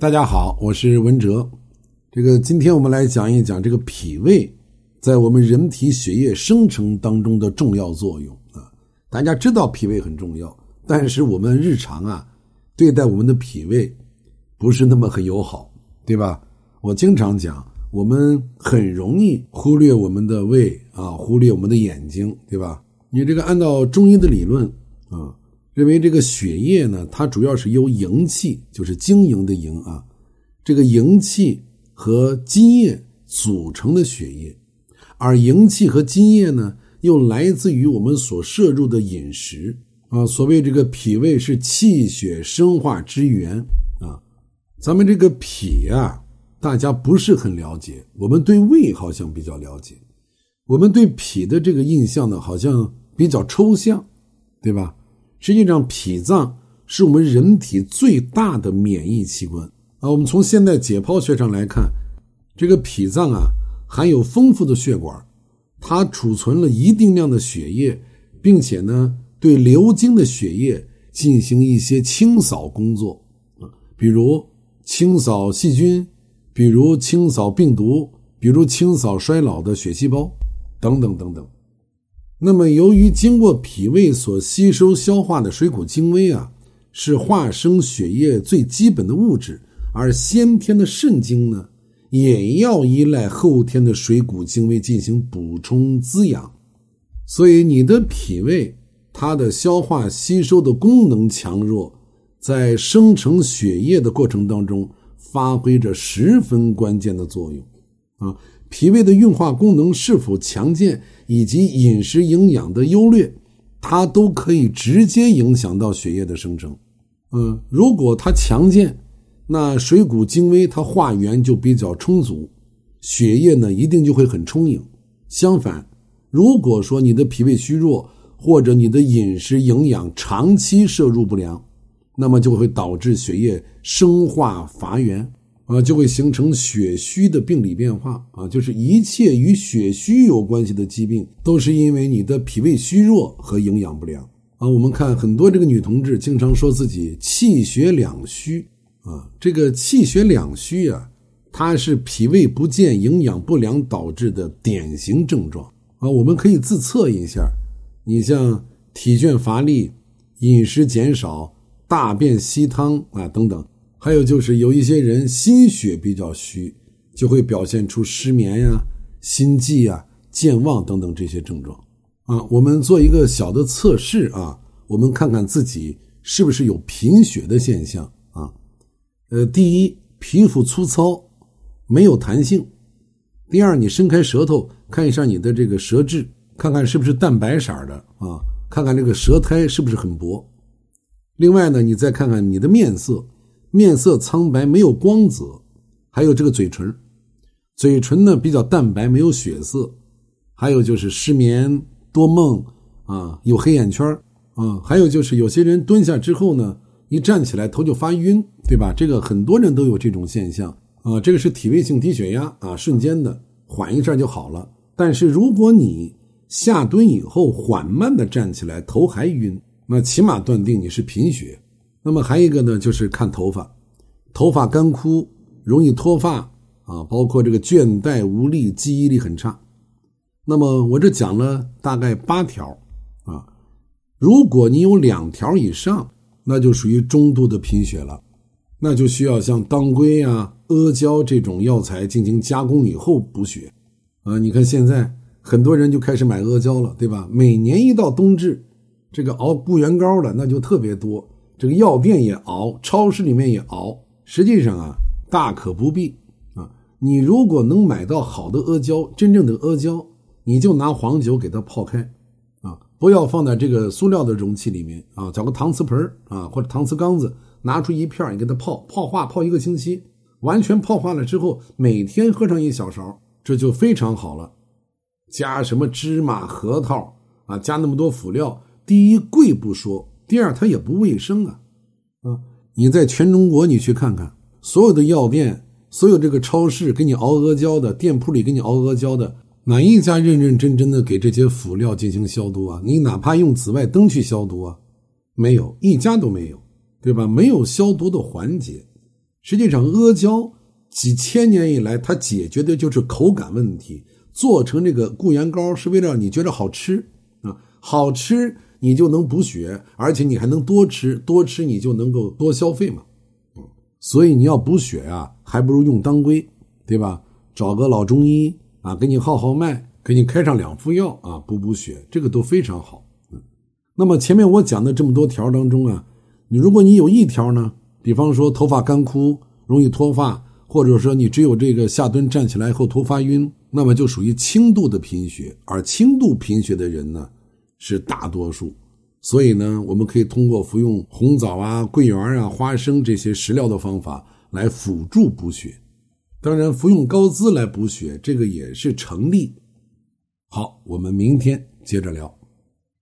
大家好，我是文哲。这个今天我们来讲一讲这个脾胃在我们人体血液生成当中的重要作用啊。大家知道脾胃很重要，但是我们日常啊对待我们的脾胃不是那么很友好，对吧？我经常讲，我们很容易忽略我们的胃啊，忽略我们的眼睛，对吧？你这个按照中医的理论啊。认为这个血液呢，它主要是由营气，就是经营的营啊，这个营气和津液组成的血液，而营气和津液呢，又来自于我们所摄入的饮食啊。所谓这个脾胃是气血生化之源啊，咱们这个脾啊，大家不是很了解，我们对胃好像比较了解，我们对脾的这个印象呢，好像比较抽象，对吧？实际上，脾脏是我们人体最大的免疫器官啊。我们从现代解剖学上来看，这个脾脏啊含有丰富的血管，它储存了一定量的血液，并且呢对流经的血液进行一些清扫工作啊，比如清扫细菌，比如清扫病毒，比如清扫衰老的血细胞，等等等等。那么，由于经过脾胃所吸收消化的水谷精微啊，是化生血液最基本的物质，而先天的肾精呢，也要依赖后天的水谷精微进行补充滋养。所以，你的脾胃它的消化吸收的功能强弱，在生成血液的过程当中发挥着十分关键的作用啊。脾胃的运化功能是否强健？以及饮食营养的优劣，它都可以直接影响到血液的生成。嗯，如果它强健，那水谷精微它化源就比较充足，血液呢一定就会很充盈。相反，如果说你的脾胃虚弱，或者你的饮食营养长期摄入不良，那么就会导致血液生化乏源。啊，就会形成血虚的病理变化啊，就是一切与血虚有关系的疾病，都是因为你的脾胃虚弱和营养不良啊。我们看很多这个女同志经常说自己气血两虚啊，这个气血两虚啊，它是脾胃不健、营养不良导致的典型症状啊。我们可以自测一下，你像体倦乏力、饮食减少、大便稀汤啊等等。还有就是有一些人心血比较虚，就会表现出失眠呀、心悸呀、健忘等等这些症状啊。我们做一个小的测试啊，我们看看自己是不是有贫血的现象啊。呃，第一，皮肤粗糙，没有弹性；第二，你伸开舌头看一下你的这个舌质，看看是不是淡白色的啊，看看这个舌苔是不是很薄。另外呢，你再看看你的面色。面色苍白，没有光泽，还有这个嘴唇，嘴唇呢比较淡白，没有血色，还有就是失眠多梦啊，有黑眼圈啊，还有就是有些人蹲下之后呢，一站起来头就发晕，对吧？这个很多人都有这种现象啊，这个是体位性低血压啊，瞬间的缓一下就好了。但是如果你下蹲以后缓慢的站起来，头还晕，那起码断定你是贫血。那么还有一个呢，就是看头发，头发干枯，容易脱发啊，包括这个倦怠无力、记忆力很差。那么我这讲了大概八条啊，如果你有两条以上，那就属于中度的贫血了，那就需要像当归啊、阿胶这种药材进行加工以后补血啊。你看现在很多人就开始买阿胶了，对吧？每年一到冬至，这个熬固元膏的那就特别多。这个药店也熬，超市里面也熬。实际上啊，大可不必啊。你如果能买到好的阿胶，真正的阿胶，你就拿黄酒给它泡开啊，不要放在这个塑料的容器里面啊，找个搪瓷盆啊或者搪瓷缸子，拿出一片你给它泡泡化，泡一个星期，完全泡化了之后，每天喝上一小勺，这就非常好了。加什么芝麻、核桃啊，加那么多辅料，第一贵不说。第二，它也不卫生啊，啊！你在全中国你去看看，所有的药店、所有这个超市给你熬阿胶的店铺里给你熬阿胶的，哪一家认认真真的给这些辅料进行消毒啊？你哪怕用紫外灯去消毒啊，没有一家都没有，对吧？没有消毒的环节。实际上，阿胶几千年以来，它解决的就是口感问题。做成这个固元膏是为了让你觉得好吃啊，好吃你就能补血，而且你还能多吃，多吃你就能够多消费嘛。嗯，所以你要补血呀，还不如用当归，对吧？找个老中医啊，给你号号脉，给你开上两副药啊，补补血，这个都非常好。嗯，那么前面我讲的这么多条当中啊，你如果你有一条呢，比方说头发干枯、容易脱发，或者说你只有这个下蹲站起来后头发晕。那么就属于轻度的贫血，而轻度贫血的人呢是大多数，所以呢，我们可以通过服用红枣啊、桂圆啊、花生这些食疗的方法来辅助补血。当然，服用高滋来补血，这个也是成立。好，我们明天接着聊。